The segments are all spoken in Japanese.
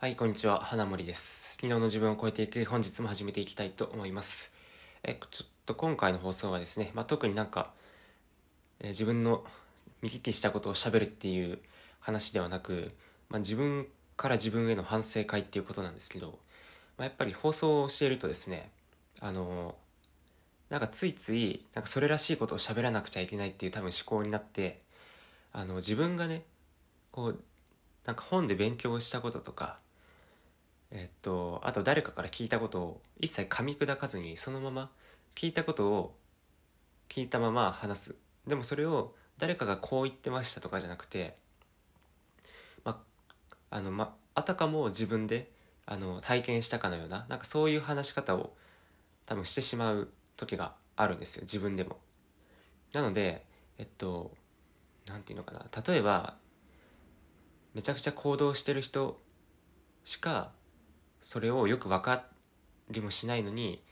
はい、こんにちは。花森です。昨日の自分を超えていく本日も始めていきたいと思います。え、ちょっと今回の放送はですね、まあ、特になんか、えー自分の見聞きしたことを喋るっていう話ではなく、まあ、自分から自分への反省会っていうことなんですけど、まあ、やっぱり放送をしているとですね、あのなんかついつい、なんかそれらしいことを喋らなくちゃいけないっていう多分思考になって、あの、自分がね、こう、なんか本で勉強したこととか、と、あと誰かから聞いたことを一切噛み砕かずにそのまま聞いたことを聞いたまま話す。でもそれを誰かがこう言ってましたとかじゃなくて、ま、あの、ま、あたかも自分であの体験したかのような、なんかそういう話し方を多分してしまう時があるんですよ、自分でも。なので、えっと、なんていうのかな、例えば、めちゃくちゃ行動してる人しかそれをよく分かりもしないのに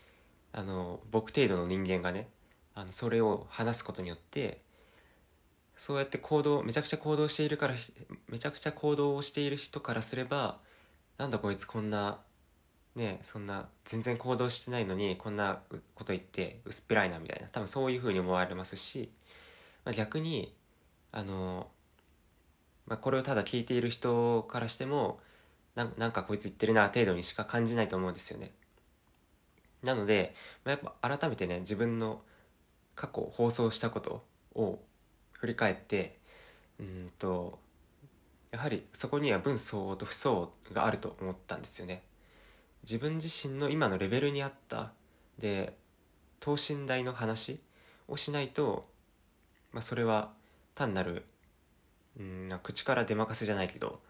あの僕程度の人間がねあのそれを話すことによってそうやって行動めちゃくちゃ行動しているからめちゃくちゃ行動をしている人からすればなんだこいつこんなねそんな全然行動してないのにこんなこと言って薄っぺらいなみたいな。多分そういうふうに思われますし、まあ、逆にあの、まあ、これをただ聞いている人からしてもなんなんかこいつ言ってるな程度にしか感じないと思うんですよね。なので、まあ、やっぱ改めてね自分の過去放送したことを振り返ってうんとやはりそこには分相応と不相応があると思ったんですよね。自分自身の今のレベルに合ったで等身大の話をしないと、まあ、それは単なるうん口から出まかせじゃないけど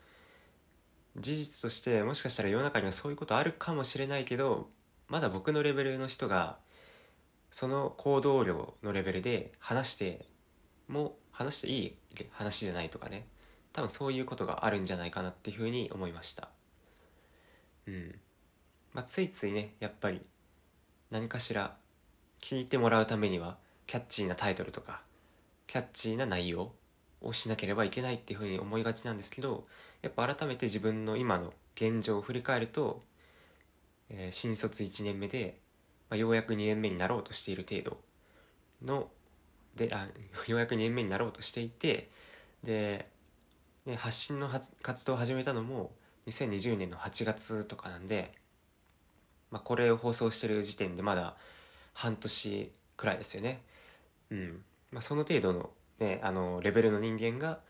事実としてもしかしたら世の中にはそういうことあるかもしれないけどまだ僕のレベルの人がその行動量のレベルで話しても話していい話じゃないとかね。多分そういうことがあるんじゃないかなっていうふうに思いました。うん。まあついついねやっぱり何かしら聞いてもらうためにはキャッチーなタイトルとかキャッチーな内容をしなければいけないっていうふうに思いがちなんですけどやっぱ改めて自分の今の現状を振り返ると、えー新卒1年目で、まあ、ようやく2年目になろうとしている程度のであ ようやく2年目になろうとしていてで、ね、発信の活動を始めたのも2020年の8月とかなんで、まあ、これを放送してる時点でまだ半年くらいですよね。うんまあ、その程度の,、ね、あのレベルの人間が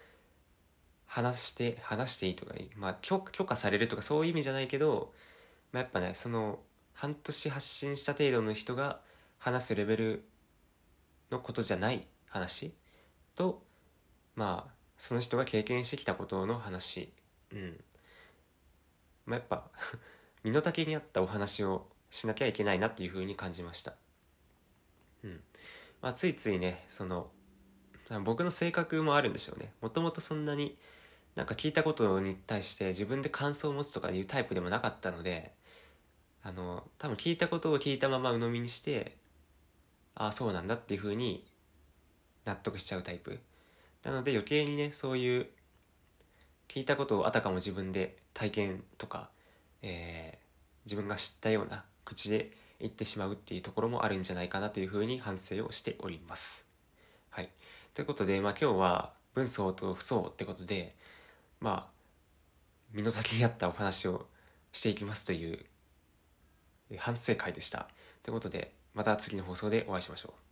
話して話していいとか、まあ、許許可されるとかそういう意味じゃないけど、まあ、やっぱねその半年発信した程度の人が話すレベルのことじゃない話？とまあその人が経験してきたことの話。うん。まあやっぱ 身の丈に合ったお話をしなきゃいけないなっていうふうに感じました。うん。まあついついねその僕の性格もあるんでしょうねもともとそんなになんか聞いたことに対して自分で感想を持つとかいうタイプでもなかったのであの多分聞いたことを聞いたまま鵜呑みにしてああそうなんだっていうふうに納得しちゃうタイプなので余計にねそういう聞いたことをあたかも自分で体験とか、えー自分が知ったような口で言ってしまうっていうところもあるんじゃないかなというふうに反省をしております。ということで、まあ、今日は分相と不相ってことでまあ身の丈に合ったお話をしていきますという反省会でした。ということでまた次の放送でお会いしましょう。